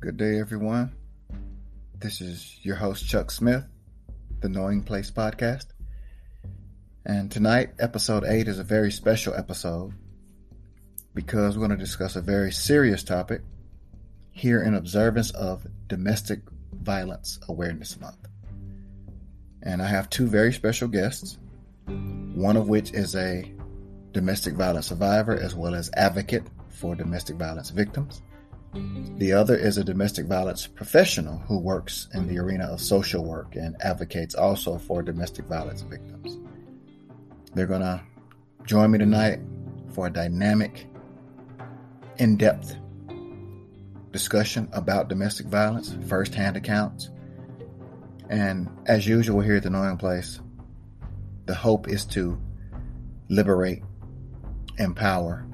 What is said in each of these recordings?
Good day, everyone. This is your host, Chuck Smith, the Knowing Place podcast. And tonight, episode 8 is a very special episode because we're going to discuss a very serious topic here in observance of Domestic Violence Awareness Month. And I have two very special guests, one of which is a domestic violence survivor as well as advocate for domestic violence victims. The other is a domestic violence professional who works in the arena of social work and advocates also for domestic violence victims. They're going to join me tonight for a dynamic, in depth discussion about domestic violence, firsthand accounts. And as usual here at the Knowing Place, the hope is to liberate, empower,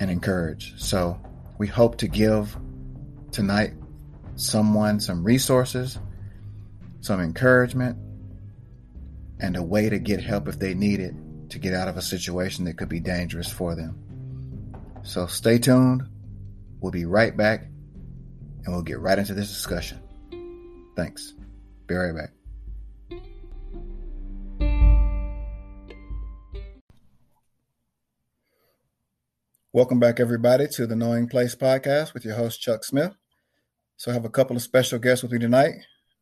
and encourage. So, we hope to give tonight someone some resources, some encouragement, and a way to get help if they need it to get out of a situation that could be dangerous for them. So stay tuned. We'll be right back and we'll get right into this discussion. Thanks. Be right back. Welcome back, everybody, to the Knowing Place podcast with your host, Chuck Smith. So, I have a couple of special guests with me tonight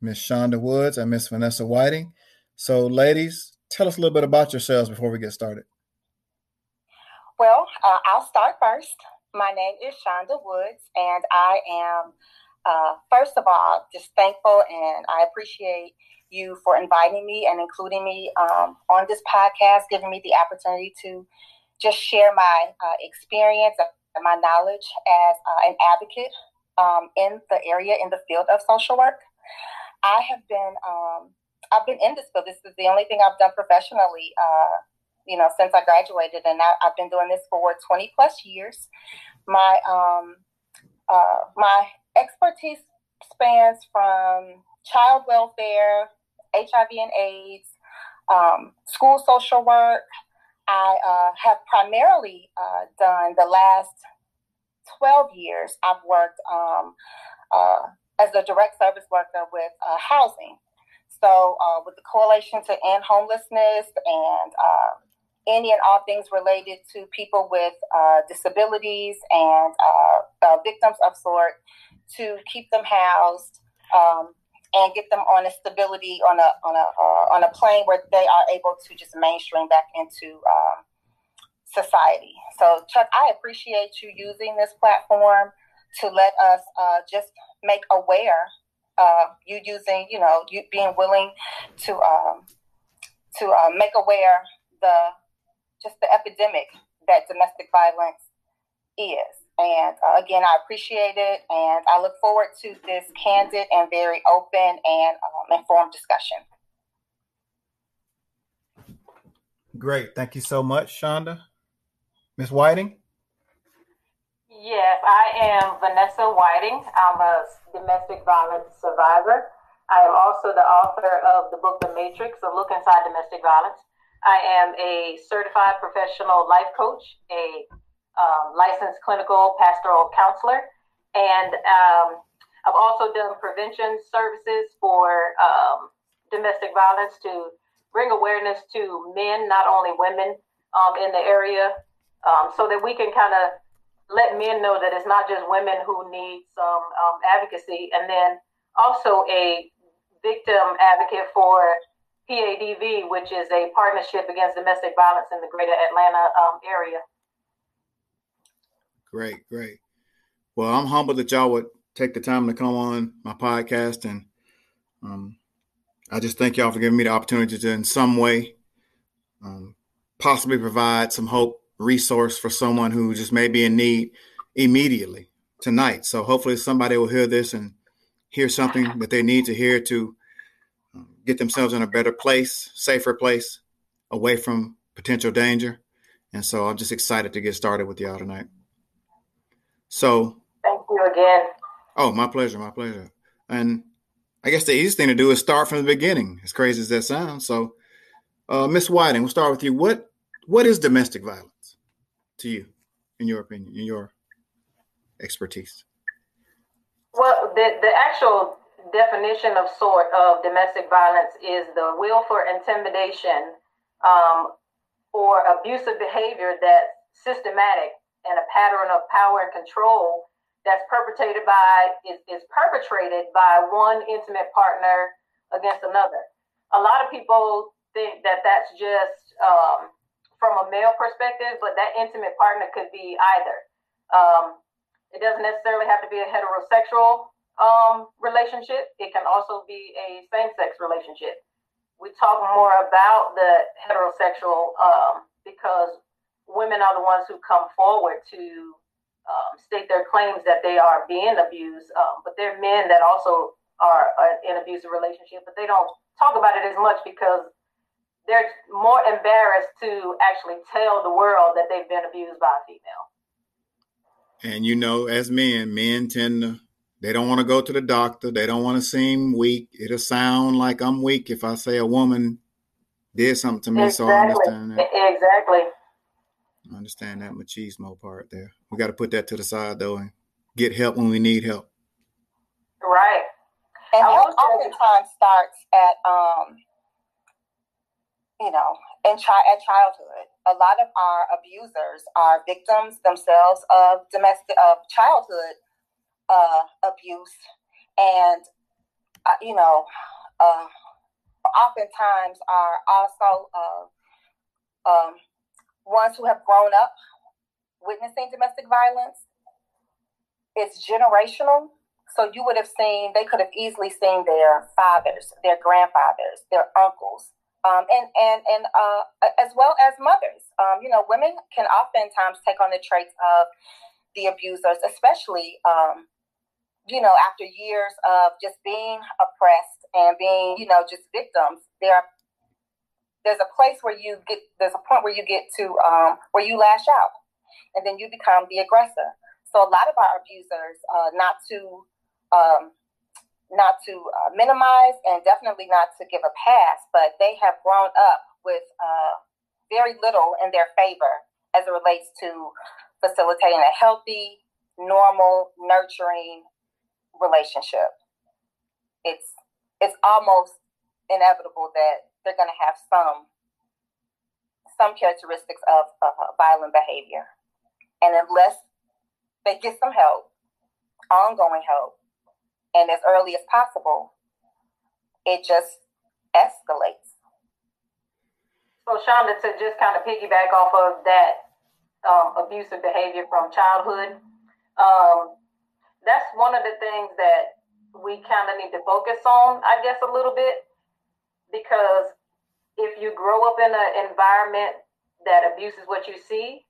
Miss Shonda Woods and Miss Vanessa Whiting. So, ladies, tell us a little bit about yourselves before we get started. Well, uh, I'll start first. My name is Shonda Woods, and I am, uh, first of all, just thankful and I appreciate you for inviting me and including me um, on this podcast, giving me the opportunity to just share my uh, experience and my knowledge as uh, an advocate um, in the area in the field of social work. I have been um, I've been in this field. This is the only thing I've done professionally, uh, you know, since I graduated, and I, have been doing this for twenty plus years. My um, uh, my expertise spans from child welfare, HIV and AIDS, um, school social work, I uh, have primarily uh, done the last 12 years, I've worked um, uh, as a direct service worker with uh, housing. So, uh, with the correlation to End Homelessness and uh, any and all things related to people with disabilities and victims of sort to keep them housed. Um, and get them on a stability on a on a uh, on a plane where they are able to just mainstream back into um, society. So, Chuck, I appreciate you using this platform to let us uh, just make aware. Uh, you using, you know, you being willing to um, to uh, make aware the just the epidemic that domestic violence is. And uh, again, I appreciate it, and I look forward to this candid and very open and um, informed discussion. Great. Thank you so much, Shonda. Ms. Whiting? Yes, I am Vanessa Whiting. I'm a domestic violence survivor. I am also the author of the book The Matrix, A Look Inside Domestic Violence. I am a certified professional life coach, a um, licensed clinical pastoral counselor, and um, I've also done prevention services for um, domestic violence to bring awareness to men, not only women, um, in the area, um, so that we can kind of let men know that it's not just women who need some um, advocacy, and then also a victim advocate for PADV, which is a partnership against domestic violence in the greater Atlanta area. Great, great. Well, I'm humbled that y'all would take the time to come on my podcast, and um, I just thank y'all for giving me the opportunity to, in some way, um, possibly provide some hope, resource for someone who just may be in need immediately tonight. So hopefully, somebody will hear this and hear something that they need to hear to um, get themselves in a better place, safer place, away from potential danger. And so I'm just excited to get started with y'all tonight. So thank you again. Oh, my pleasure, my pleasure. And I guess the easiest thing to do is start from the beginning, as crazy as that sounds. So, uh, Miss Whiting, we'll start with you. What what is domestic violence to you, in your opinion, in your expertise? Well, the the actual definition of sort of domestic violence is the will for intimidation um, or abusive behavior that's systematic and a pattern of power and control that's perpetrated by is, is perpetrated by one intimate partner against another. A lot of people think that that's just um, from a male perspective, but that intimate partner could be either. Um, it doesn't necessarily have to be a heterosexual um, relationship. It can also be a same-sex relationship. We talk more about the heterosexual um, because women are the ones who come forward to um, state their claims that they are being abused, um, but there are men that also are uh, in abusive relationship, but they don't talk about it as much because they're more embarrassed to actually tell the world that they've been abused by a female. And you know, as men, men tend to they don't want to go to the doctor. They don't want to seem weak. It'll sound like I'm weak if I say a woman did something to me. Exactly. So I understand that. Exactly. I understand that machismo part there. We got to put that to the side though and get help when we need help. Right. And help oftentimes starts at um you know, in chi- at childhood. A lot of our abusers are victims themselves of domestic of childhood uh, abuse, and uh, you know, uh, oftentimes are also uh, um, ones who have grown up witnessing domestic violence. It's generational. So you would have seen, they could have easily seen their fathers, their grandfathers, their uncles, um, and and and uh, as well as mothers. Um, you know, women can oftentimes take on the traits of the abusers, especially um, you know after years of just being oppressed and being you know just victims. There, there's a place where you get there's a point where you get to um, where you lash out, and then you become the aggressor. So a lot of our abusers, uh, not to um, not to uh, minimize and definitely not to give a pass, but they have grown up with uh, very little in their favor as it relates to facilitating a healthy, normal, nurturing relationship. It's it's almost inevitable that they're going to have some some characteristics of uh, violent behavior, and unless they get some help, ongoing help, and as early as possible, it just escalates. So, Shonda, to just kind of piggyback off of that um, abusive behavior from childhood, um, that's one of the things that we kind of need to focus on, I guess, a little bit, because if you grow up in an environment that abuses what you see,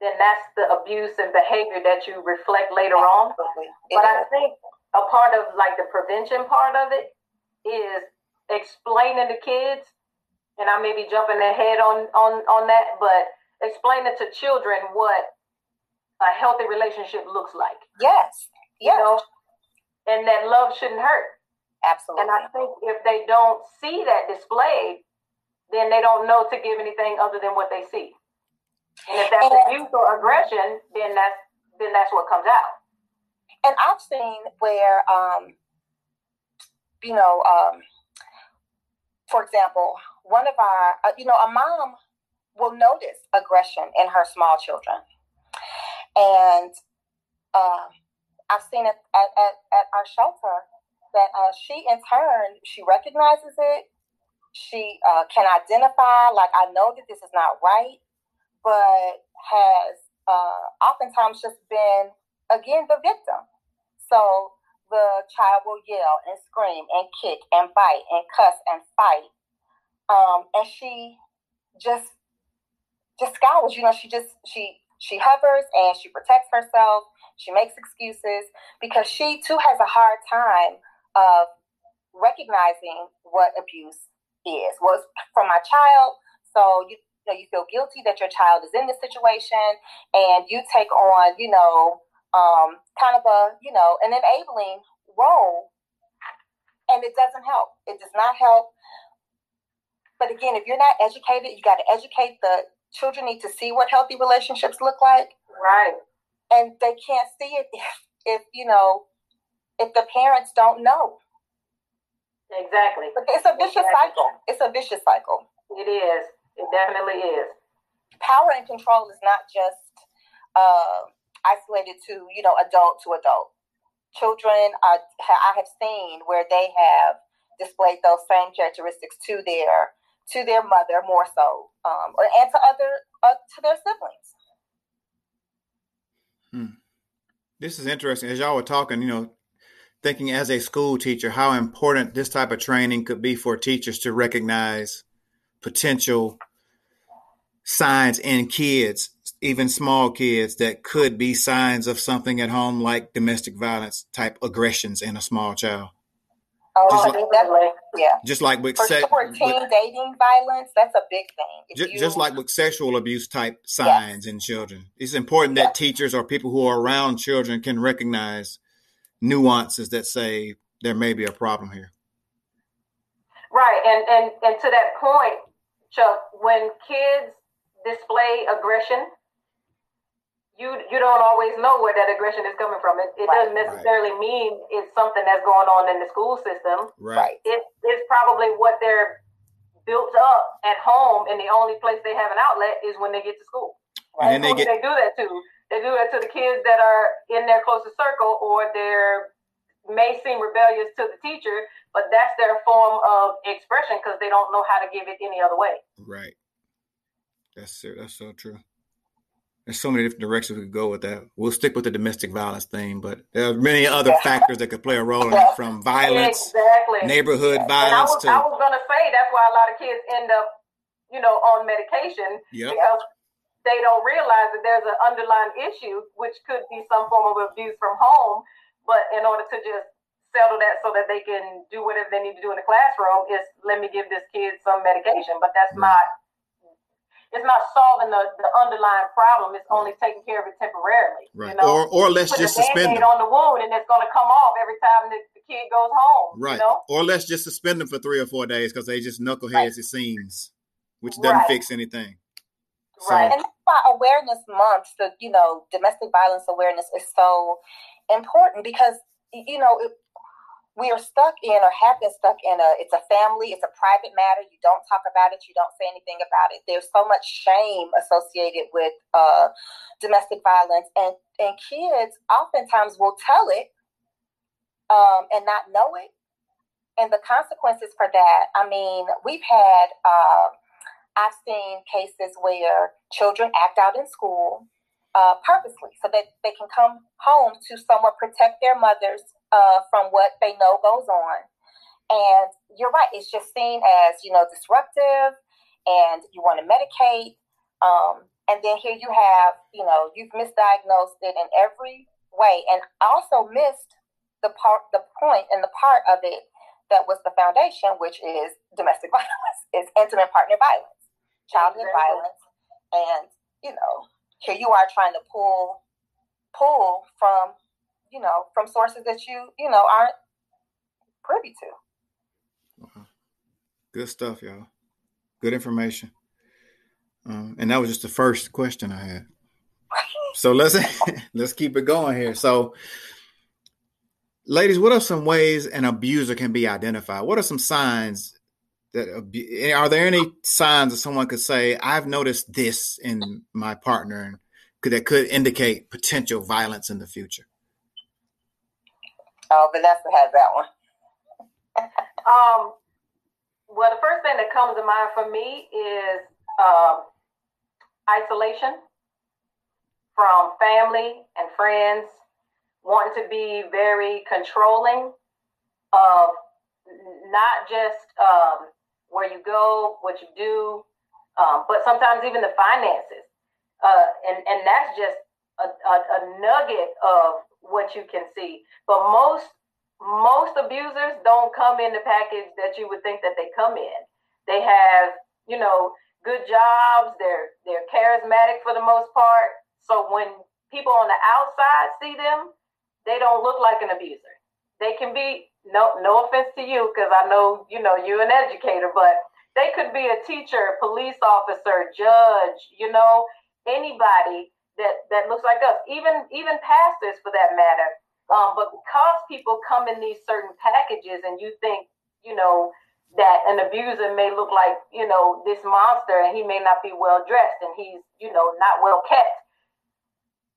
then that's the abuse and behavior that you reflect later on. But I think a part of like the prevention part of it is explaining to kids, and I may be jumping ahead on on on that, but explaining to children what a healthy relationship looks like. Yes. You yes. know, and that love shouldn't hurt. Absolutely. And I think if they don't see that displayed, then they don't know to give anything other than what they see. And if that's and, abuse or aggression, then that's then that's what comes out and I've seen where, um, you know, um, for example, one of our, uh, you know, a mom will notice aggression in her small children, and uh, I've seen it at, at, at our shelter that uh, she, in turn, she recognizes it. She uh, can identify, like, I know that this is not right, but has uh, oftentimes just been again the victim. So the child will yell and scream and kick and bite and cuss and fight. Um, and she just just scowls, you know, she just she she hovers and she protects herself. She makes excuses because she too has a hard time of recognizing what abuse is. Was from my child, so you you, know, you feel guilty that your child is in this situation, and you take on, you know, um, kind of a, you know, an enabling role. And it doesn't help. It does not help. But again, if you're not educated, you got to educate the children need to see what healthy relationships look like. Right. And they can't see it if, if you know, if the parents don't know. Exactly. But it's a vicious exactly. cycle. It's a vicious cycle. It is. It definitely is. Power and control is not just uh, isolated to you know adult to adult. Children are. I have seen where they have displayed those same characteristics to their to their mother more so, um, or and to other uh, to their siblings. Hmm. This is interesting. As y'all were talking, you know, thinking as a school teacher, how important this type of training could be for teachers to recognize potential signs in kids, even small kids, that could be signs of something at home like domestic violence type aggressions in a small child. Oh, just like, definitely. Yeah. Just like with, se- sure, teen with, dating violence, that's a big thing. Just, you, just, like with sexual abuse type signs yes. in children. It's important that teachers or people who are around children can recognize nuances that say there may be a problem here. Right. And and and to that point, Chuck, when kids display aggression, you you don't always know where that aggression is coming from. It, it right. doesn't necessarily right. mean it's something that's going on in the school system. Right. It, it's probably what they're built up at home, and the only place they have an outlet is when they get to school. Right. And they, get- they do that too. They do that to the kids that are in their closest circle, or they're may seem rebellious to the teacher, but that's their form of expression because they don't know how to give it any other way. Right. That's that's so true there's so many different directions we could go with that. We'll stick with the domestic violence theme, but there are many other factors that could play a role in it, from violence, exactly. neighborhood violence. I was, to... I was gonna say that's why a lot of kids end up, you know, on medication yep. because they don't realize that there's an underlying issue, which could be some form of abuse from home. But in order to just settle that so that they can do whatever they need to do in the classroom, is let me give this kid some medication. But that's right. not it's not solving the, the underlying problem. It's only taking care of it temporarily. Right. You know? Or or let's Put just suspend them on the wound, and it's going to come off every time the, the kid goes home. Right. You know? Or let's just suspend them for three or four days because they just knuckleheads. Right. It seems, which doesn't right. fix anything. So, right. And that's why awareness month, the you know domestic violence awareness is so important because you know we are stuck in or have been stuck in a it's a family it's a private matter you don't talk about it you don't say anything about it there's so much shame associated with uh, domestic violence and and kids oftentimes will tell it um, and not know it and the consequences for that i mean we've had uh, i've seen cases where children act out in school uh, purposely so that they can come home to somewhat protect their mothers uh, from what they know goes on. And you're right, it's just seen as, you know, disruptive and you want to medicate. Um, and then here you have, you know, you've misdiagnosed it in every way and also missed the part, the point and the part of it that was the foundation, which is domestic violence, is intimate partner violence, childhood violence. And, you know, here you are trying to pull pull from you know, from sources that you, you know, aren't privy to. Good stuff, y'all. Good information. Um, and that was just the first question I had. So let's let's keep it going here. So, ladies, what are some ways an abuser can be identified? What are some signs that are there any signs that someone could say, "I've noticed this in my partner," and could, that could indicate potential violence in the future? Oh, Vanessa has that one. um, well, the first thing that comes to mind for me is um, isolation from family and friends, wanting to be very controlling of not just um, where you go, what you do, um, but sometimes even the finances. Uh, and, and that's just a, a, a nugget of what you can see. But most most abusers don't come in the package that you would think that they come in. They have, you know, good jobs, they're they're charismatic for the most part. So when people on the outside see them, they don't look like an abuser. They can be no no offense to you because I know, you know, you're an educator, but they could be a teacher, police officer, judge, you know, anybody that that looks like us, even even pastors for that matter. Um, but because people come in these certain packages and you think, you know, that an abuser may look like, you know, this monster and he may not be well dressed and he's, you know, not well kept.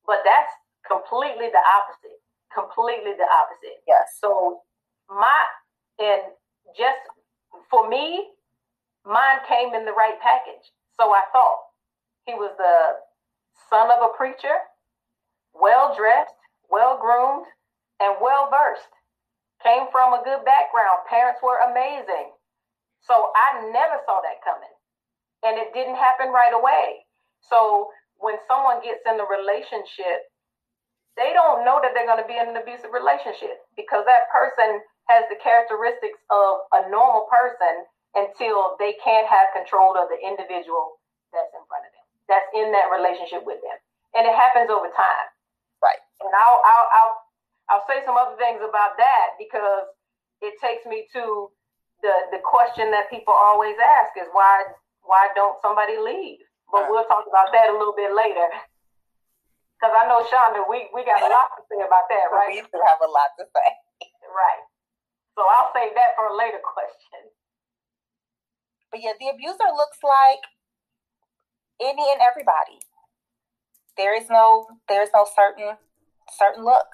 But that's completely the opposite. Completely the opposite. Yes. So my and just for me, mine came in the right package. So I thought he was the son of a preacher, well dressed, well groomed, and well versed. Came from a good background. Parents were amazing. So I never saw that coming. And it didn't happen right away. So when someone gets in a relationship, they don't know that they're going to be in an abusive relationship because that person has the characteristics of a normal person until they can't have control of the individual that's in front of them, that's in that relationship with them. And it happens over time. Right. And I'll, I'll, I'll I'll say some other things about that because it takes me to the the question that people always ask is why why don't somebody leave? But we'll talk about that a little bit later. Because I know Shonda, we, we got a lot to say about that, right? We do have a lot to say. Right. So I'll save that for a later question. But yeah, the abuser looks like any and everybody. There is no there is no certain certain look.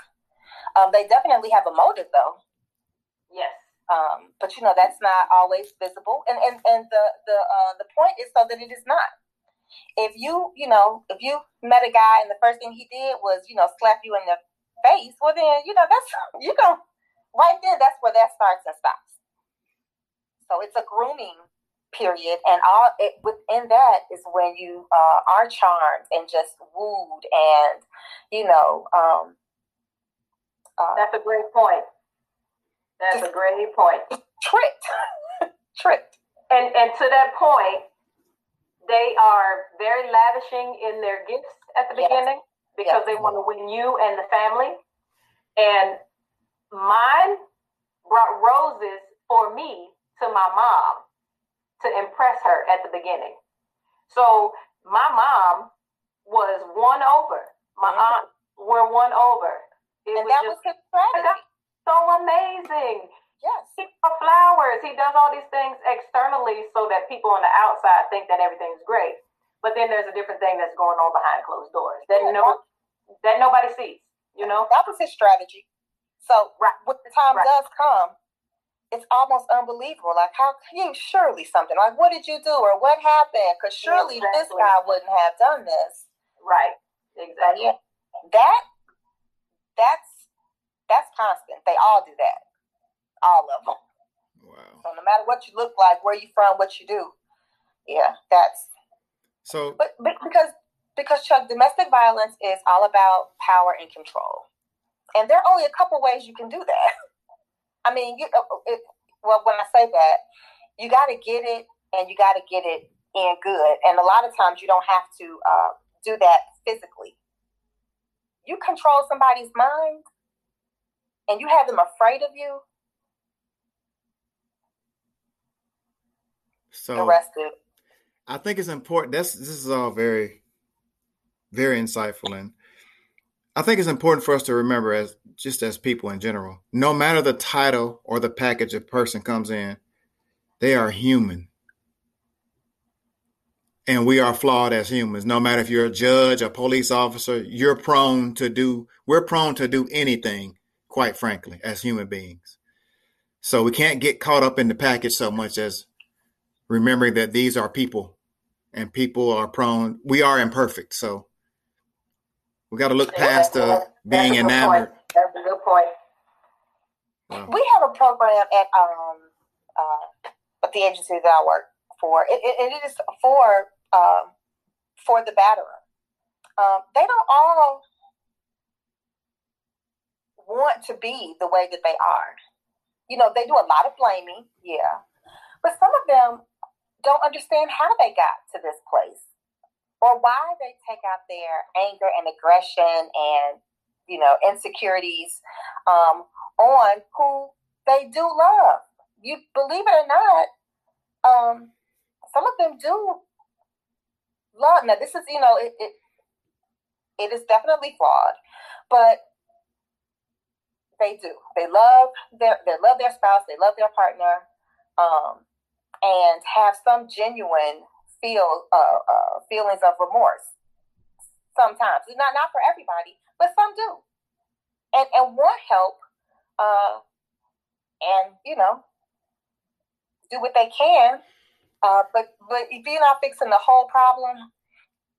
Um, they definitely have a motive, though. Yes. Um, but you know that's not always visible, and and and the the uh, the point is so that it is not. If you you know if you met a guy and the first thing he did was you know slap you in the face, well then you know that's you go right then that's where that starts and stops. So it's a grooming period, and all it, within that is when you uh, are charmed and just wooed, and you know um, uh, That's a great point. That's a great point. Tricked. Tricked. And and to that point, they are very lavishing in their gifts at the yes. beginning because yes. they want to win you and the family. And mine brought roses for me to my mom to impress her at the beginning. So my mom was won over. My mm-hmm. aunt were won over. It and was that just, was his strategy. So amazing. Yes. He brought flowers. He does all these things externally so that people on the outside think that everything's great. But then there's a different thing that's going on behind closed doors that yeah, no that nobody sees. You know? That was his strategy. So right. when the time right. does come, it's almost unbelievable. Like, how can you surely something like what did you do or what happened? Because surely exactly. this guy wouldn't have done this. Right. Exactly. Yeah, that that's that's constant. They all do that. All of them. Wow. So no matter what you look like, where you from, what you do, yeah, that's. So. But, but because because Chuck, domestic violence is all about power and control, and there are only a couple ways you can do that. I mean, you uh, it, well when I say that, you got to get it, and you got to get it in good, and a lot of times you don't have to uh, do that physically you control somebody's mind and you have them afraid of you, so arrested. I think it's important. That's this is all very, very insightful, and I think it's important for us to remember as just as people in general, no matter the title or the package a person comes in, they are human and we are flawed as humans. No matter if you're a judge, a police officer, you're prone to do, we're prone to do anything, quite frankly, as human beings. So we can't get caught up in the package so much as remembering that these are people and people are prone, we are imperfect. So we got to look past uh, being enamored. Point. That's a good point. Wow. We have a program at um, uh, at the agency that I work for. It, it, it is for um, for the batterer. Um, they don't all want to be the way that they are. You know, they do a lot of blaming, yeah, but some of them don't understand how they got to this place or why they take out their anger and aggression and you know insecurities um, on who they do love. You believe it or not, um, some of them do love. Now, this is, you know, it, it, it is definitely flawed, but they do. They love their they love their spouse. They love their partner, um, and have some genuine feel uh, uh, feelings of remorse. Sometimes, not not for everybody, but some do, and and want help, uh, and you know, do what they can. Uh, but but if you're not fixing the whole problem,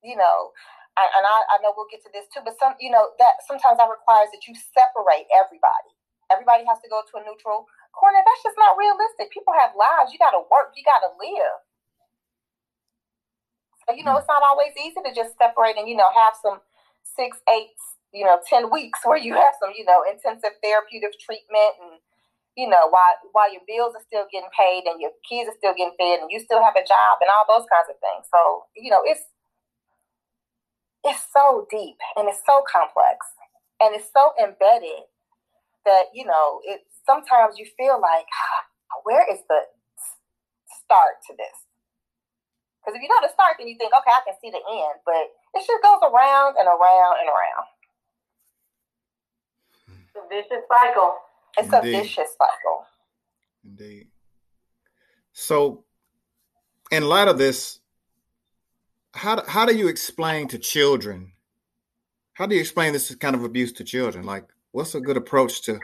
you know, and I, I know we'll get to this too, but some, you know, that sometimes that requires that you separate everybody. Everybody has to go to a neutral corner. That's just not realistic. People have lives. You got to work. You got to live. You know, it's not always easy to just separate and, you know, have some six, eight, you know, 10 weeks where you have some, you know, intensive therapeutic treatment and, you know, while while your bills are still getting paid and your kids are still getting fed and you still have a job and all those kinds of things. So, you know, it's it's so deep and it's so complex and it's so embedded that you know it sometimes you feel like ah, where is the start to this because if you know the start then you think okay i can see the end but it just goes around and around and around it's a vicious cycle it's Indeed. a vicious cycle Indeed. So, in light of this, how how do you explain to children? How do you explain this kind of abuse to children? Like, what's a good approach to?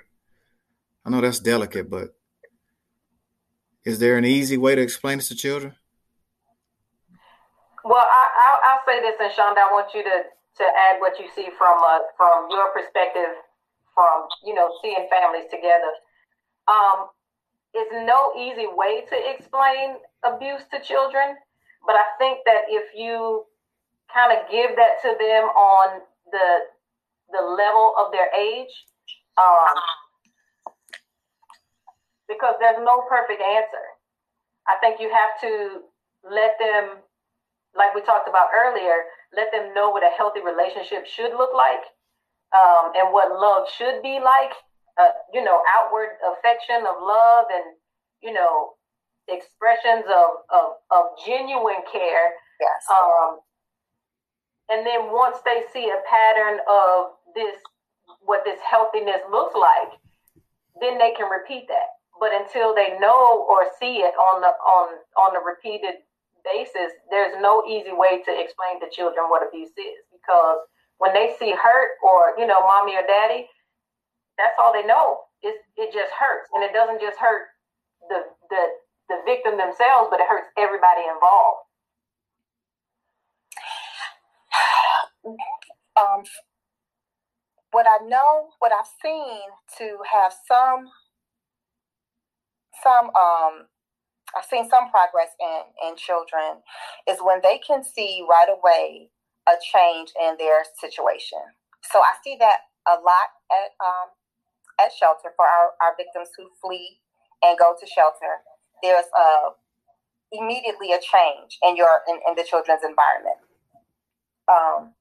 I know that's delicate, but is there an easy way to explain this to children? Well, I, will say this, and Shonda, I want you to to add what you see from uh, from your perspective, from you know seeing families together. Um, it's no easy way to explain abuse to children. But I think that if you kind of give that to them on the the level of their age, um, because there's no perfect answer. I think you have to let them, like we talked about earlier, let them know what a healthy relationship should look like um, and what love should be like. Uh, you know, outward affection of love and, you know, expressions of, of, of genuine care. Yes. Um, and then once they see a pattern of this, what this healthiness looks like, then they can repeat that. But until they know or see it on the on on the repeated basis, there's no easy way to explain to children what abuse is because when they see hurt or you know mommy or daddy, that's all they know. It it just hurts, and it doesn't just hurt the the the victim themselves, but it hurts everybody involved. Um, what I know, what I've seen to have some, some, um, I've seen some progress in in children is when they can see right away a change in their situation. So I see that a lot at um, at shelter for our, our victims who flee and go to shelter there's a immediately a change in your in, in the children's environment. Um,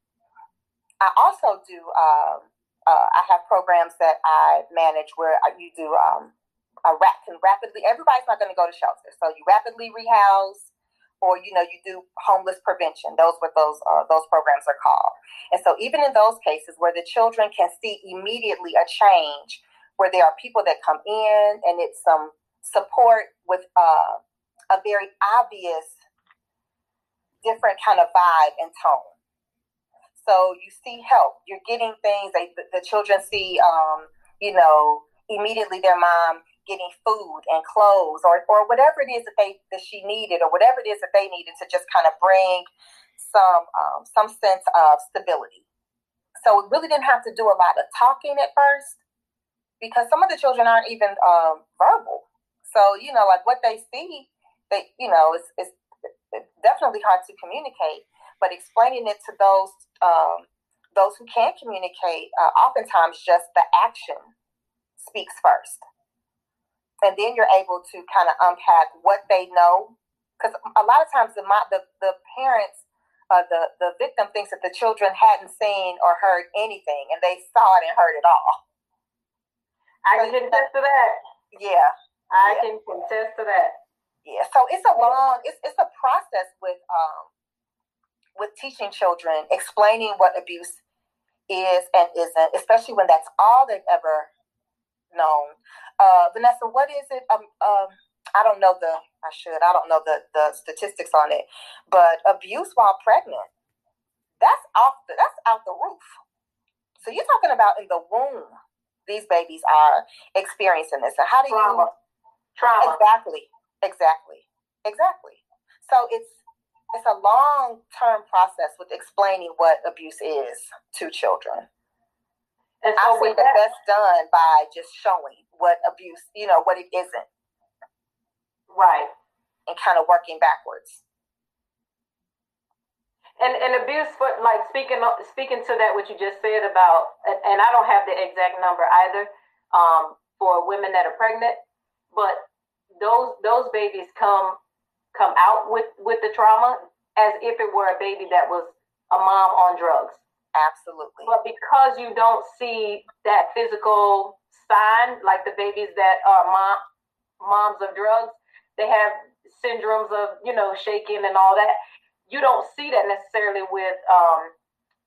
I also do. Um, uh, I have programs that I manage where you do um, a rap, can rapidly. Everybody's not going to go to shelter, so you rapidly rehouse, or you know you do homeless prevention. Those what those uh, those programs are called. And so even in those cases where the children can see immediately a change, where there are people that come in and it's some support with uh, a very obvious different kind of vibe and tone. So you see help. You're getting things. They, the, the children see, um, you know, immediately their mom getting food and clothes or, or whatever it is that they that she needed or whatever it is that they needed to just kind of bring some um, some sense of stability. So we really didn't have to do a lot of talking at first because some of the children aren't even um, verbal. So, you know, like what they see, they, you know, it's, it's, definitely hard to communicate, but explaining it to those, um, those who can communicate, uh, oftentimes just the action speaks first. And then you're able to kind of unpack what they know. Because a lot of times the, the, the parents, uh, the, the victim thinks that the children hadn't seen or heard anything, and they saw it and heard it all. I can attest to that. Yeah, I yeah. can contest to that. Yeah, so it's a long, it's it's a process with um with teaching children, explaining what abuse is and isn't, especially when that's all they've ever known. Uh, Vanessa, what is it? Um, um, I don't know the. I should. I don't know the the statistics on it, but abuse while pregnant. That's off. The, that's out the roof. So you're talking about in the womb, these babies are experiencing this. And how do Trauma. you? Trauma. Exactly. Exactly. Exactly. So it's it's a long term process with explaining what abuse is to children. And I so think with that that, that's done by just showing what abuse, you know, what it isn't, right. and kind of working backwards. And and abuse for like speaking speaking to that what you just said about and, and I don't have the exact number either um, for women that are pregnant, but those those babies come come out with with the trauma as if it were a baby that was a mom on drugs. Absolutely. But because you don't see that physical sign, like the babies that are mom moms of drugs, they have syndromes of you know shaking and all that. You don't see that necessarily with um,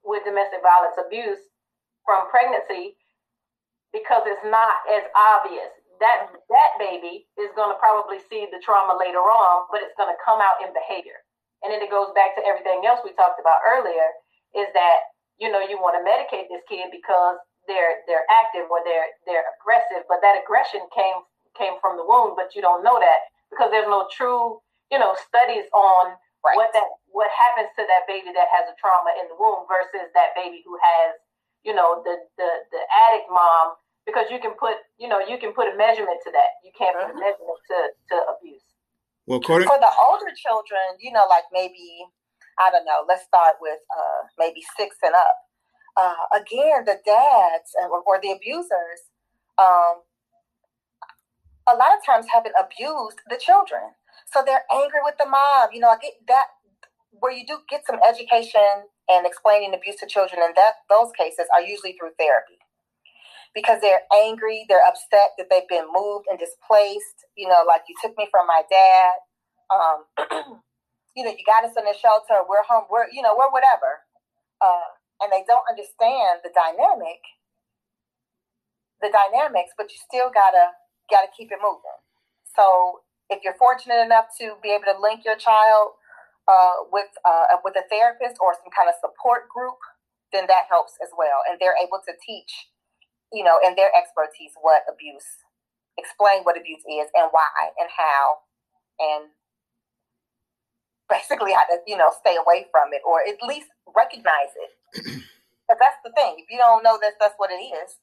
with domestic violence abuse from pregnancy because it's not as obvious. That that baby is going to probably see the trauma later on, but it's going to come out in behavior. And then it goes back to everything else we talked about earlier. Is that you know you want to medicate this kid because they're they're active or they're they're aggressive, but that aggression came came from the womb, but you don't know that because there's no true you know studies on Right. what that what happens to that baby that has a trauma in the womb versus that baby who has you know the the the addict mom because you can put you know you can put a measurement to that you can't put a Mhm. measurement to to abuse Well, according For the older children, you know, like maybe I don't know. Let's start with uh, maybe six and up. Uh, again, the dads and, or the abusers, um, a lot of times haven't abused the children, so they're angry with the mom. You know, I get that where you do get some education and explaining abuse to children, and that those cases are usually through therapy because they're angry, they're upset that they've been moved and displaced. You know, like you took me from my dad. Um, you know, you got us in the shelter. We're home. We're you know we're whatever, uh, and they don't understand the dynamic, the dynamics. But you still gotta gotta keep it moving. So if you're fortunate enough to be able to link your child uh, with uh, with a therapist or some kind of support group, then that helps as well, and they're able to teach you know, in their expertise, what abuse, explain what abuse is and why and how, and basically how to, you know, stay away from it or at least recognize it. But that's the thing. If you don't know that that's what it is,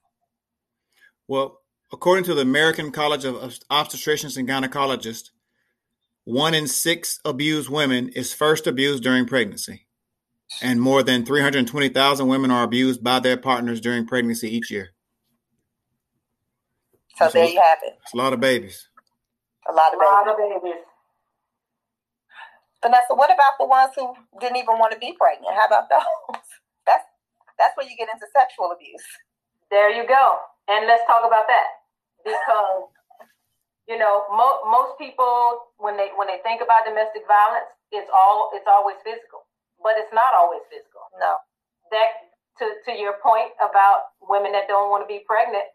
well, according to the American College of Obstetricians and Gynecologists, one in six abused women is first abused during pregnancy, and more than 320,000 women are abused by their partners during pregnancy each year. so That's there lot. you have it. It's a lot of babies. A lot a lot of babies Vanessa, what about the ones who didn't even want to be pregnant? How about those? That's where you get into sexual abuse. there you go and let's talk about that because you know mo- most people when they when they think about domestic violence it's all it's always physical but it's not always physical No. that to, to your point about women that don't want to be pregnant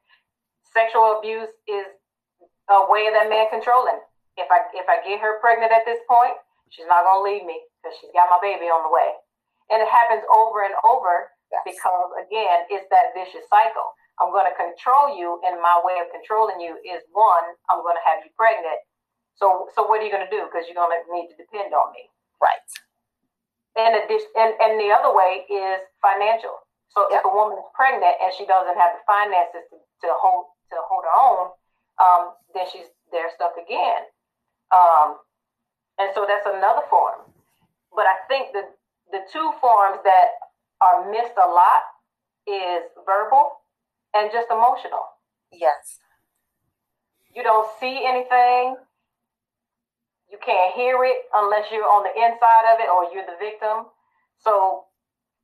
sexual abuse is a way of that man controlling if i if i get her pregnant at this point she's not going to leave me because she's got my baby on the way and it happens over and over. Because again it's that vicious cycle i'm going to control you and my way of controlling you is one i'm going to have you pregnant so so what are you going to do because you're going to need to depend on me Right. in addition, and, and the other way is financial. So if a woman is pregnant and she doesn't have the finances to, to hold to hold her own, um, then she's they're stuck again. Um, and so that's another form. But I think the the two forms that are missed a lot is verbal and just emotional. Yes. You don't see anything. You can't hear it unless you're on the inside of it or you're the victim. So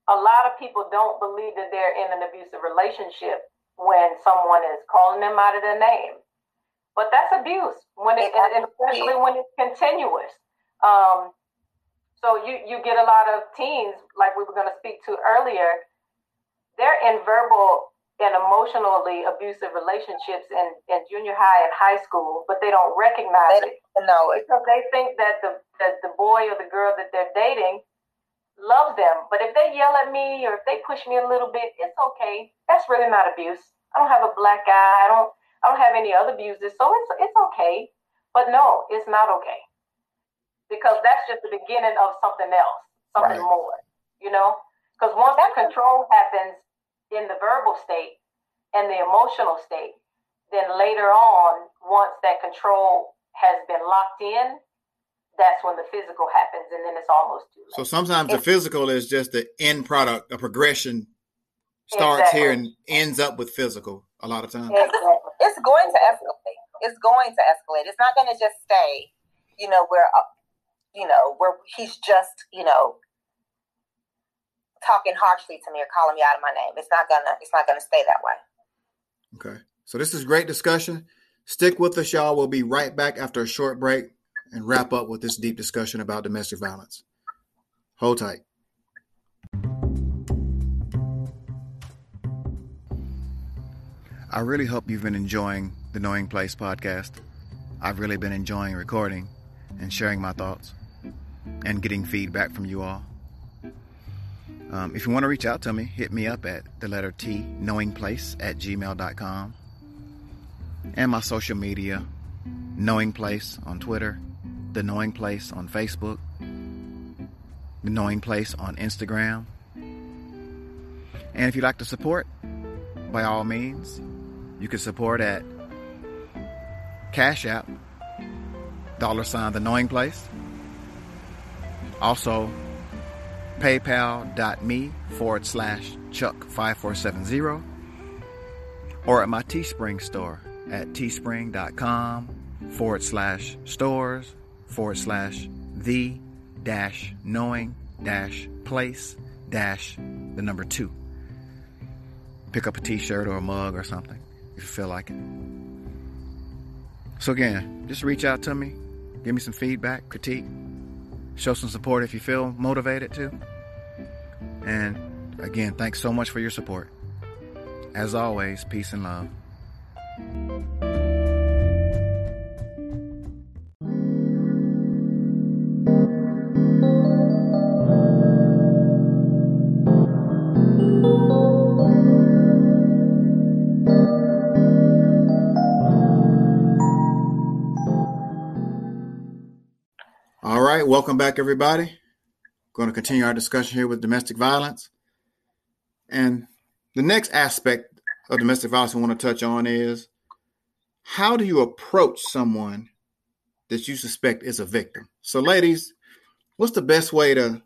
a lot of people don't believe that they're in an abusive relationship when someone is calling them out of their name. But that's abuse when it, and and especially when it's continuous. Um, so you you get a lot of teens, like we were going to speak to earlier. They're in verbal and emotionally abusive relationships in, in junior high and high school, but they don't recognize they it. No, because they think that the that the boy or the girl that they're dating loves them. But if they yell at me or if they push me a little bit, it's okay. That's really not abuse. I don't have a black eye. I don't I don't have any other abuses, so it's it's okay. But no, it's not okay. Because that's just the beginning of something else, something right. more. You know? Because once that control happens, in the verbal state and the emotional state, then later on, once that control has been locked in, that's when the physical happens, and then it's almost too late. So sometimes it's, the physical is just the end product, a progression starts exactly. here and ends up with physical a lot of times. Exactly. It's going to escalate. It's going to escalate. It's not going to just stay, you know, where, uh, you know, where he's just, you know, talking harshly to me or calling me out of my name. It's not gonna it's not gonna stay that way. Okay. So this is great discussion. Stick with us, y'all. We'll be right back after a short break and wrap up with this deep discussion about domestic violence. Hold tight. I really hope you've been enjoying the Knowing Place podcast. I've really been enjoying recording and sharing my thoughts and getting feedback from you all. Um, if you want to reach out to me, hit me up at the letter T, knowingplace at gmail.com. And my social media, Knowing Place on Twitter, The Knowing Place on Facebook, The Knowing Place on Instagram. And if you'd like to support, by all means, you can support at Cash App, dollar sign The Knowing Place. Also, paypal.me forward slash chuck5470 or at my Teespring store at teespring.com forward slash stores forward slash the dash knowing dash place dash the number two. Pick up a t-shirt or a mug or something if you feel like it. So again, just reach out to me, give me some feedback, critique, show some support if you feel motivated to. And again, thanks so much for your support. As always, peace and love. All right, welcome back, everybody going to continue our discussion here with domestic violence. And the next aspect of domestic violence I want to touch on is how do you approach someone that you suspect is a victim? So, ladies, what's the best way to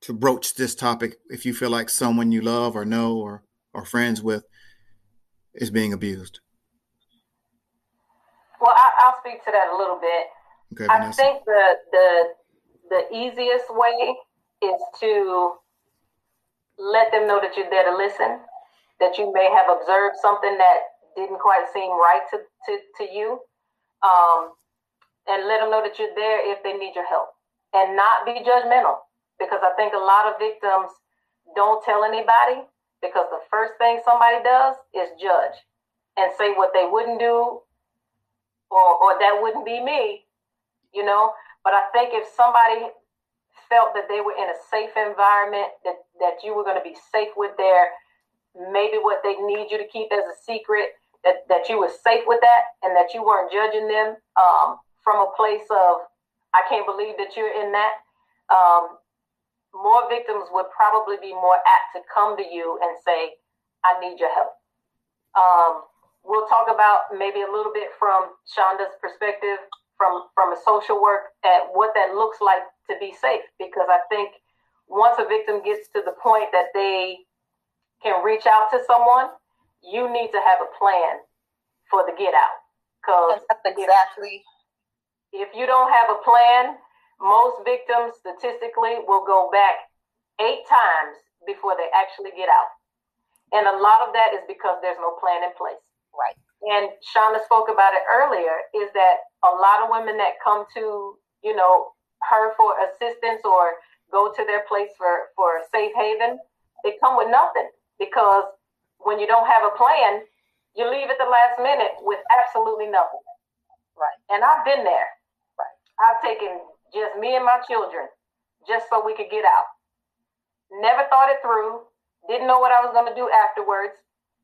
to broach this topic if you feel like someone you love or know or are friends with is being abused? Well, I, will speak to that a little bit. Okay, I think the the the easiest way is to let them know that you're there to listen, that you may have observed something that didn't quite seem right to, to, to you, um, and let them know that you're there if they need your help and not be judgmental. Because I think a lot of victims don't tell anybody because the first thing somebody does is judge and say what they wouldn't do or, or that wouldn't be me, you know. But I think if somebody felt that they were in a safe environment, that, that you were going to be safe with their maybe what they need you to keep as a secret, that, that you were safe with that and that you weren't judging them um, from a place of, I can't believe that you're in that. Um, more victims would probably be more apt to come to you and say, I need your help. Um, we'll talk about maybe a little bit from Shonda's perspective from from a social work at what that looks like to be safe because I think once a victim gets to the point that they can reach out to someone, you need to have a plan for the get out. Because exactly. If, if you don't have a plan, most victims statistically will go back eight times before they actually get out. And a lot of that is because there's no plan in place. Right and Shonda spoke about it earlier, is that a lot of women that come to, you know, her for assistance or go to their place for, for safe haven, they come with nothing because when you don't have a plan, you leave at the last minute with absolutely nothing. Right. And I've been there. Right. I've taken just me and my children just so we could get out. Never thought it through. Didn't know what I was going to do afterwards.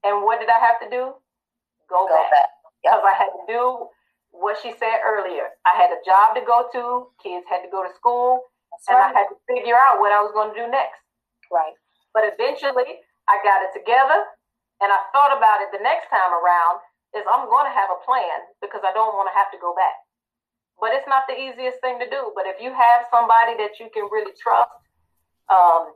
And what did I have to do? Go, Go back. back. Because I had to do what she said earlier. I had a job to go to. Kids had to go to school. That's and right. I had to figure out what I was going to do next. Right. But eventually, I got it together, and I thought about it the next time around. Is I'm going to have a plan because I don't want to have to go back. But it's not the easiest thing to do. But if you have somebody that you can really trust, um,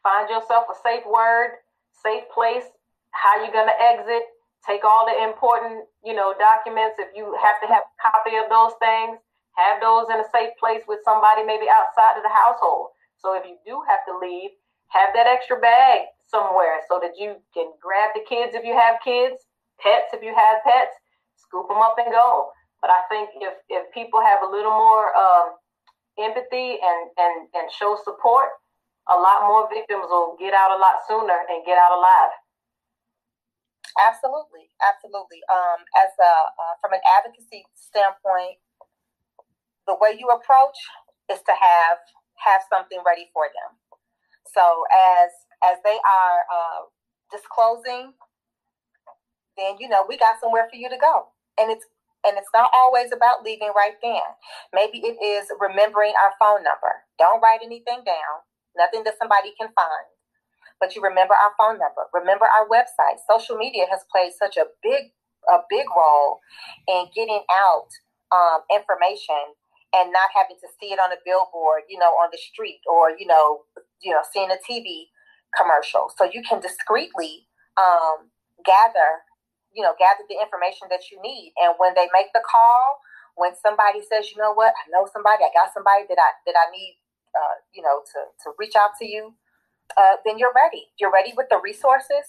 find yourself a safe word, safe place. How you going to exit? Take all the important, you know, documents. If you have to have a copy of those things, have those in a safe place with somebody maybe outside of the household. So if you do have to leave, have that extra bag somewhere so that you can grab the kids if you have kids, pets if you have pets, scoop them up and go. But I think if if people have a little more um, empathy and and and show support, a lot more victims will get out a lot sooner and get out alive. Absolutely, absolutely. Um, as a uh, from an advocacy standpoint, the way you approach is to have have something ready for them. So as as they are uh, disclosing, then you know we got somewhere for you to go, and it's and it's not always about leaving right then. Maybe it is remembering our phone number. Don't write anything down. Nothing that somebody can find but you remember our phone number remember our website. Social media has played such a big a big role in getting out um, information and not having to see it on a billboard you know on the street or you know you know seeing a tv commercial. So you can discreetly um, gather you know gather the information that you need. And when they make the call when somebody says you know what? I know somebody. I got somebody that i that i need uh, you know to to reach out to you uh, then you're ready. You're ready with the resources.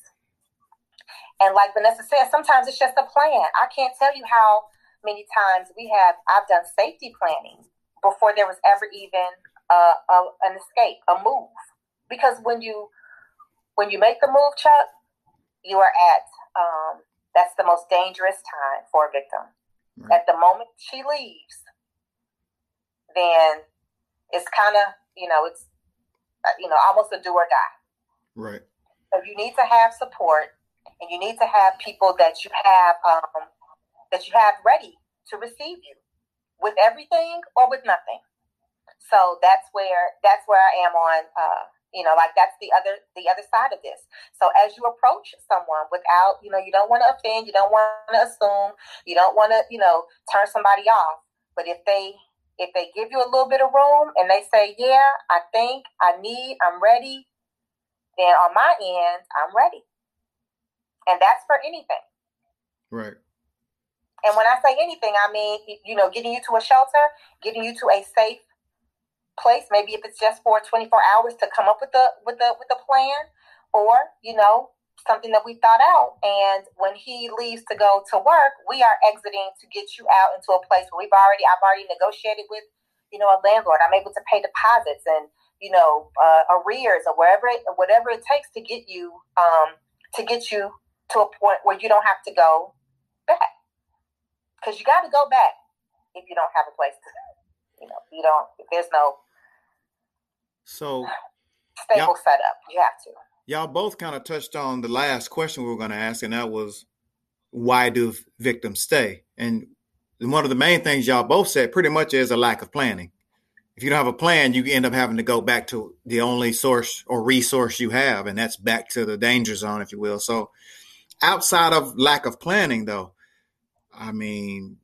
And like Vanessa said, sometimes it's just a plan. I can't tell you how many times we have, I've done safety planning before there was ever even uh, a, an escape, a move. Because when you when you make the move, Chuck, you are at um, that's the most dangerous time for a victim. At the moment she leaves, then it's kind of you know it's you know almost a do or die. Right. So you need to have support, and you need to have people that you have um, that you have ready to receive you with everything or with nothing. So that's where that's where I am on. Uh, you know, like that's the other the other side of this. So as you approach someone without, you know, you don't want to offend, you don't want to assume, you don't want to, you know, turn somebody off. But if they if they give you a little bit of room and they say, "Yeah, I think, I need, I'm ready," then on my end, I'm ready. And that's for anything. Right. And when I say anything, I mean, you know, getting you to a shelter, getting you to a safe place, maybe if it's just for 24 hours to come up with the with the with the plan or, you know, something that we thought out. And when he leaves to go to work, we are exiting to get you out into a place where we've already I've already negotiated with, you know, a landlord. I'm able to pay deposits and you know, uh, arrears or wherever it, whatever it takes to get you um, to get you to a point where you don't have to go back because you got to go back if you don't have a place to go. you know you don't if there's no So stable setup you have to y'all both kind of touched on the last question we were going to ask, and that was why do victims stay? And one of the main things y'all both said pretty much is a lack of planning. If you don't have a plan, you end up having to go back to the only source or resource you have, and that's back to the danger zone, if you will. So, outside of lack of planning, though, I mean,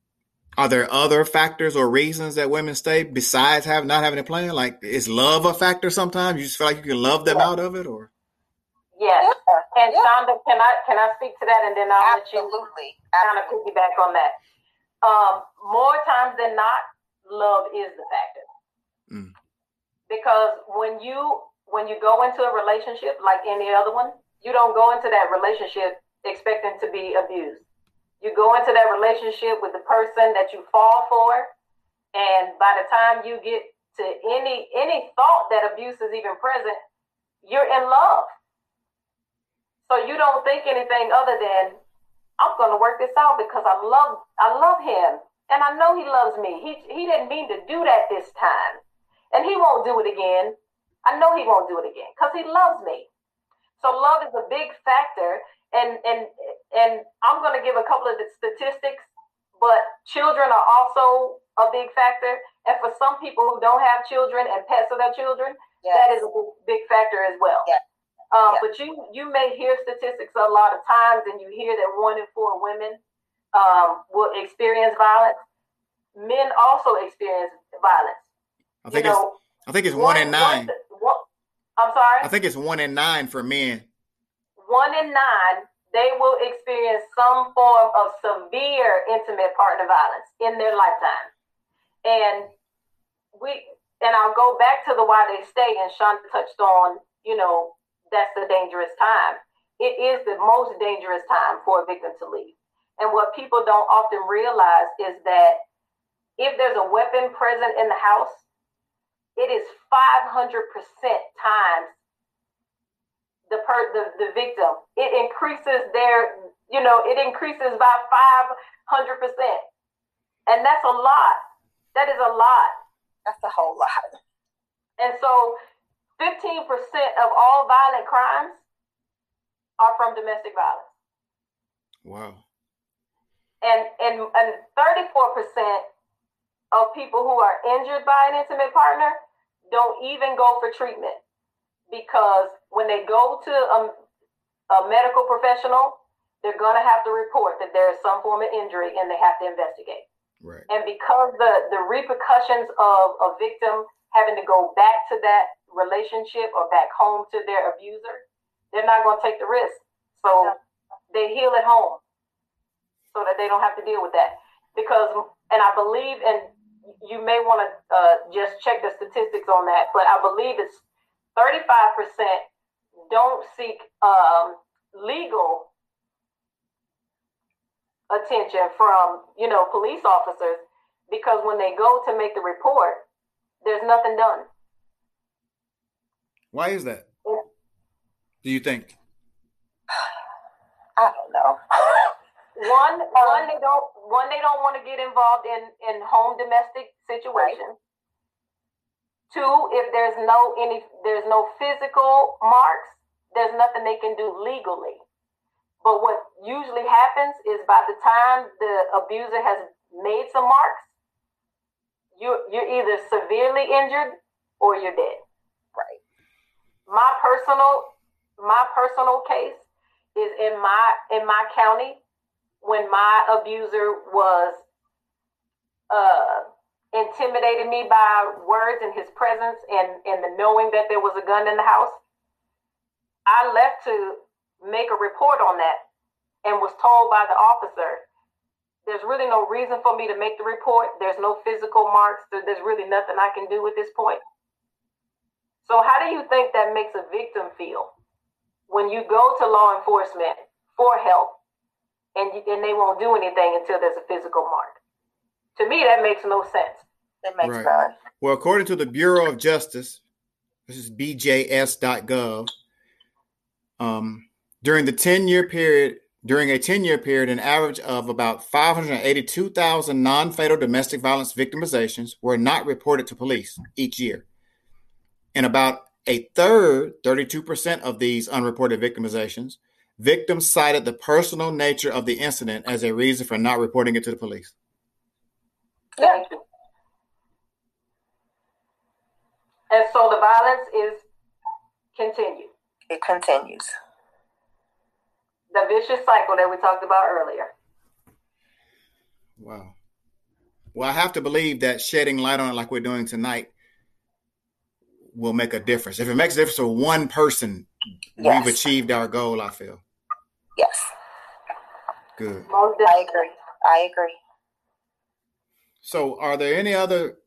are there other factors or reasons that women stay besides having not having a plan? Like, is love a factor sometimes? You just feel like you can love them out of it, or Yes. yeah, And yeah, Shonda, can I can I speak to that and then I'll let you absolutely kind of absolutely piggyback on that. Um, more times than not, love is the factor. Mm. Because when you when you go into a relationship like any other one, you don't go into that relationship expecting to be abused. You go into that relationship with the person that you fall for, and by the time you get to any any thought that abuse is even present, you're in love. So you don't think anything other than I'm going to work this out because I love I love him and I know he loves me. He he didn't mean to do that this time, and he won't do it again. I know he won't do it again because he loves me. So love is a big factor, and and and I'm going to give a couple of the statistics, but children are also a big factor. And for some people who don't have children and pets of their children, yes. that is a big factor as well. Yes. Um, But you you may hear statistics a lot of times, and you hear that one in four women um, will experience violence. Men also experience violence. I think you know, it's I think it's one, one in nine. One, I'm sorry. I think it's one in nine for men. One in nine, they will experience some form of severe intimate partner violence in their lifetime, and we and I'll go back to the why they stay. And Sean touched on, you know, that's the dangerous time. It is the most dangerous time for a victim to leave. And what people don't often realize is that if there's a weapon present in the house, it is 500% times the per the, the victim. It increases their, you know, it increases by 500%. And that's a lot. That is a lot. That's a whole lot. And so 15% of all violent crimes are from domestic violence. Wow. And and and 34% of people who are injured by an intimate partner don't even go for treatment because when they go to a, a medical professional, they're going to have to report that there is some form of injury and they have to investigate. Right. And because the the repercussions of a victim having to go back to that relationship or back home to their abuser, they're not going to take the risk. So they heal at home so that they don't have to deal with that. Because, and I believe, and you may want to uh, just check the statistics on that, but I believe it's 35% don't seek um, legal attention from, you know, police officers because when they go to make the report, there's nothing done. Why is that? Do you think? I don't know. one, one um, they don't one they don't want to get involved in in home domestic situations. Right. Two, if there's no any there's no physical marks, there's nothing they can do legally. But what usually happens is by the time the abuser has made some marks, you you're either severely injured or you're dead my personal my personal case is in my in my county when my abuser was uh, intimidated me by words in his presence and and the knowing that there was a gun in the house i left to make a report on that and was told by the officer there's really no reason for me to make the report. There's no physical marks. There's really nothing i can do at this point so, how do you think that makes a victim feel when you go to law enforcement for help and, you, and they won't do anything until there's a physical mark? To me, that makes no sense. It makes right. none. Well, according to the Bureau of Justice, this is bjs.gov, um, during the 10 year period, during a 10 year period, an average of about 582,000 non fatal domestic violence victimizations were not reported to police each year. In about a third, 32% of these unreported victimizations, victims cited the personal nature of the incident as a reason for not reporting it to the police. Thank you. And so the violence is continued. It continues. The vicious cycle that we talked about earlier. Wow. Well, I have to believe that shedding light on it like we're doing tonight will make a difference. If it makes a difference for one person, yes. we've achieved our goal, I feel. Yes. Good. I agree. I agree. So, are there any other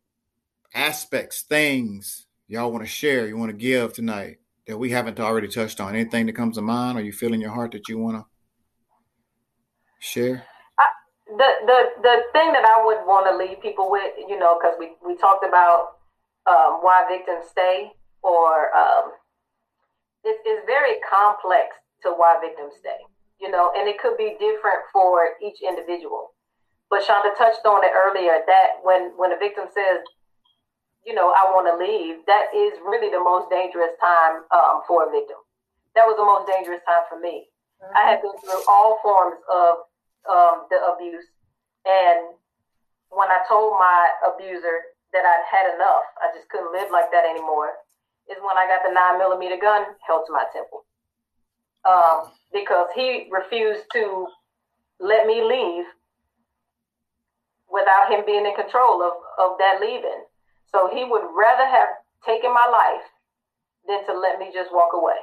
aspects, things y'all want to share, you want to give tonight that we haven't already touched on? Anything that comes to mind, or you feel in your heart that you want to share? the the the thing that I would want to leave people with, you know, because we we talked about um, why victims stay, or um, it, it's very complex to why victims stay. You know, and it could be different for each individual. But Shonda touched on it earlier that when when a victim says, you know, I want to leave, that is really the most dangerous time um, for a victim. That was the most dangerous time for me. Mm-hmm. I had been through all forms of um, the abuse, and when I told my abuser that I'd had enough, I just couldn't live like that anymore, is when I got the nine millimeter gun held to my temple. Um, because he refused to let me leave without him being in control of, of that leaving. So he would rather have taken my life than to let me just walk away.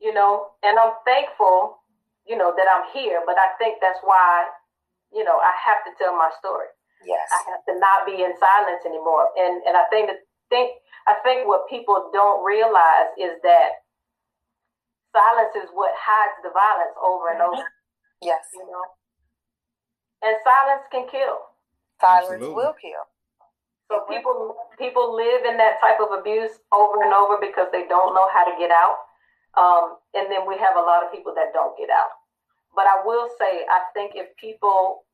You know, and I'm thankful, you know, that I'm here, but I think that's why, you know, I have to tell my story. Yes. I have to not be in silence anymore. And and I think that think I think what people don't realize is that silence is what hides the violence over and over. Yes. You know. And silence can kill. Silence Absolutely. will kill. So people people live in that type of abuse over and over because they don't know how to get out. Um, and then we have a lot of people that don't get out. But I will say, I think if people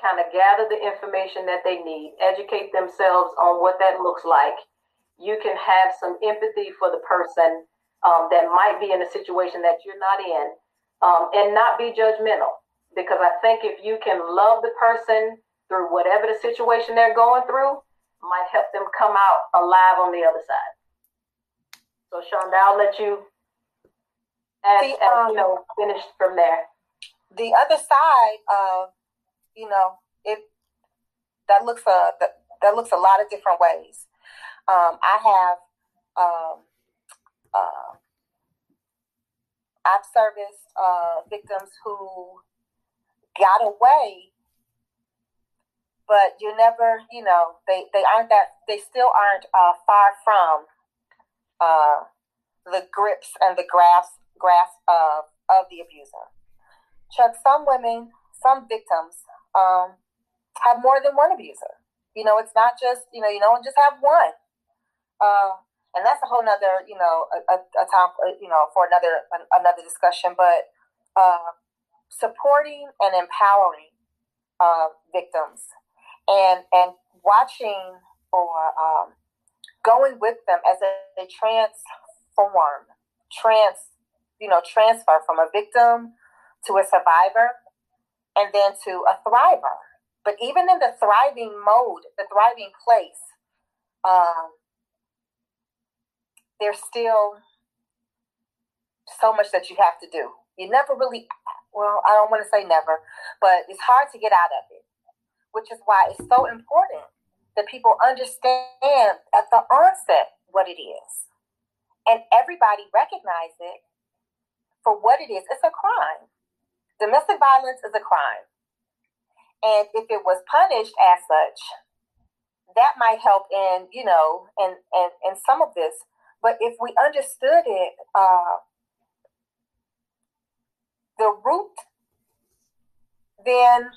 kind of gather the information that they need, educate themselves on what that looks like, you can have some empathy for the person um, that might be in a situation that you're not in um, and not be judgmental. Because I think if you can love the person through whatever the situation they're going through, might help them come out alive on the other side. So, Shonda, I'll let you, as, the, um, you know, finish from there. The other side of, you know, it that looks a that, that looks a lot of different ways. Um, I have um, uh, I've serviced uh, victims who got away but you never, you know, they, they aren't that, they still aren't uh, far from uh, the grips and the grasp, grasp of, of the abuser. Chuck, some women, some victims um, have more than one abuser. You know, it's not just, you know, you don't just have one. Uh, and that's a whole nother, you know, a, a, time, uh, you know, for another, another discussion. But uh, supporting and empowering uh, victims and and watching or um, going with them as they transform, trans, you know, transfer from a victim to a survivor, and then to a thriver. But even in the thriving mode, the thriving place, um, there's still so much that you have to do. You never really, well, I don't want to say never, but it's hard to get out of it which is why it's so important that people understand at the onset what it is. And everybody recognize it for what it is. It's a crime. Domestic violence is a crime. And if it was punished as such, that might help in, you know, in, in, in some of this. But if we understood it, uh, the root, then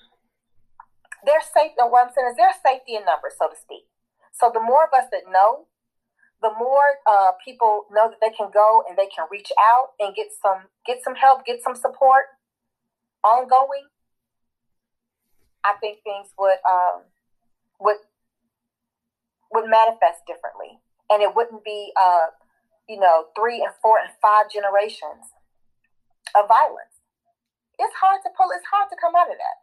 there's safety. What I'm there's safety in numbers, so to speak. So the more of us that know, the more uh, people know that they can go and they can reach out and get some get some help, get some support, ongoing. I think things would um, would would manifest differently, and it wouldn't be uh, you know three and four and five generations of violence. It's hard to pull. It's hard to come out of that.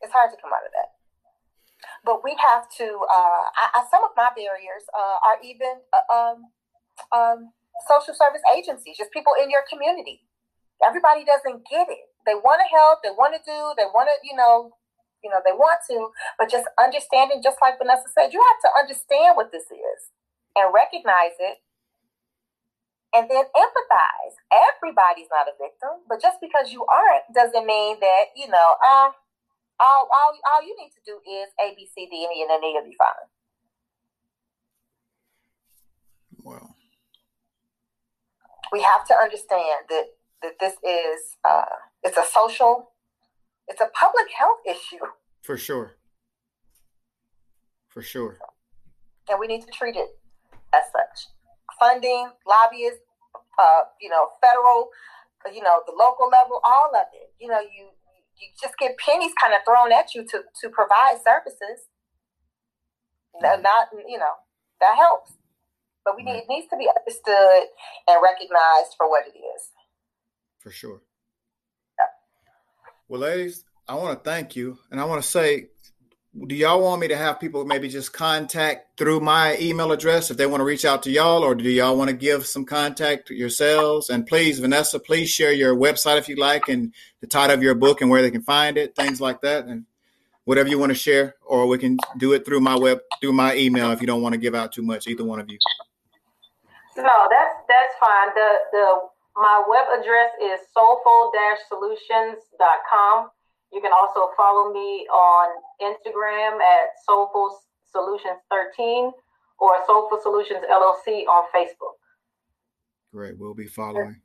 It's hard to come out of that. But we have to. Uh, I, I, some of my barriers uh, are even uh, um, um, social service agencies, just people in your community. Everybody doesn't get it. They want to help. They want to do. They want to, you know, you know, they want to. But just understanding, just like Vanessa said, you have to understand what this is and recognize it and then empathize. Everybody's not a victim, but just because you aren't doesn't mean that, you know, uh, all, all, all you need to do is A, B, C, D, and E, and then you'll be fine. Well, we have to understand that that this is uh, it's a social, it's a public health issue. For sure. For sure. And we need to treat it as such. Funding, lobbyists, uh, you know, federal, you know, the local level, all of it. You know, you you just get pennies kind of thrown at you to to provide services. Not you know that helps, but we need it needs to be understood and recognized for what it is. For sure. Yeah. Well, ladies, I want to thank you, and I want to say do y'all want me to have people maybe just contact through my email address if they want to reach out to y'all or do y'all want to give some contact yourselves and please vanessa please share your website if you like and the title of your book and where they can find it things like that and whatever you want to share or we can do it through my web through my email if you don't want to give out too much either one of you no that's that's fine the the my web address is soulful-solutions.com you can also follow me on Instagram at Soulful Solutions 13 or Soulful Solutions LLC on Facebook. Great, we'll be following.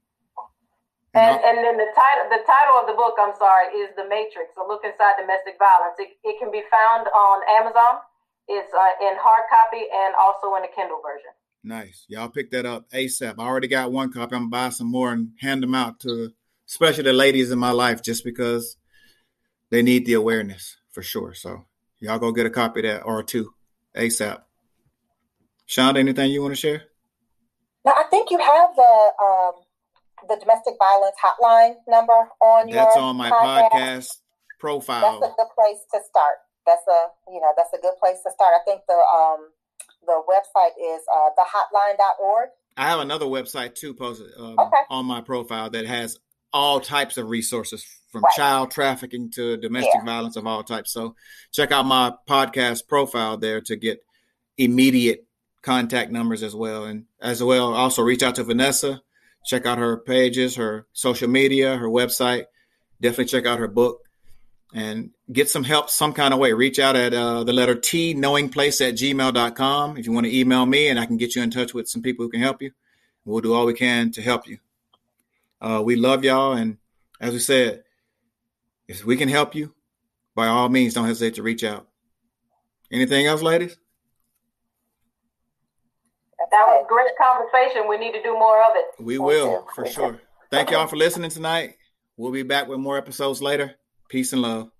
And, and then the title the title of the book, I'm sorry, is The Matrix: A Look Inside Domestic Violence. It, it can be found on Amazon. It's uh, in hard copy and also in a Kindle version. Nice. Y'all pick that up ASAP. I already got one copy. I'm gonna buy some more and hand them out to especially the ladies in my life just because they need the awareness for sure. So y'all go get a copy of that or two ASAP. Shonda, anything you want to share? No, I think you have the um, the domestic violence hotline number on That's your. That's on my podcast. podcast profile. That's a good place to start. That's a you know that's a good place to start. I think the um the website is uh, thehotline.org. I have another website too posted um, okay. on my profile that has all types of resources from right. child trafficking to domestic yeah. violence of all types. So check out my podcast profile there to get immediate contact numbers as well. And as well, also reach out to Vanessa, check out her pages, her social media, her website. Definitely check out her book and get some help some kind of way. Reach out at uh, the letter T knowingplace at gmail.com if you want to email me and I can get you in touch with some people who can help you. We'll do all we can to help you. Uh, we love y'all. And as we said, if we can help you, by all means, don't hesitate to reach out. Anything else, ladies? That was a great conversation. We need to do more of it. We will, for sure. Thank y'all for listening tonight. We'll be back with more episodes later. Peace and love.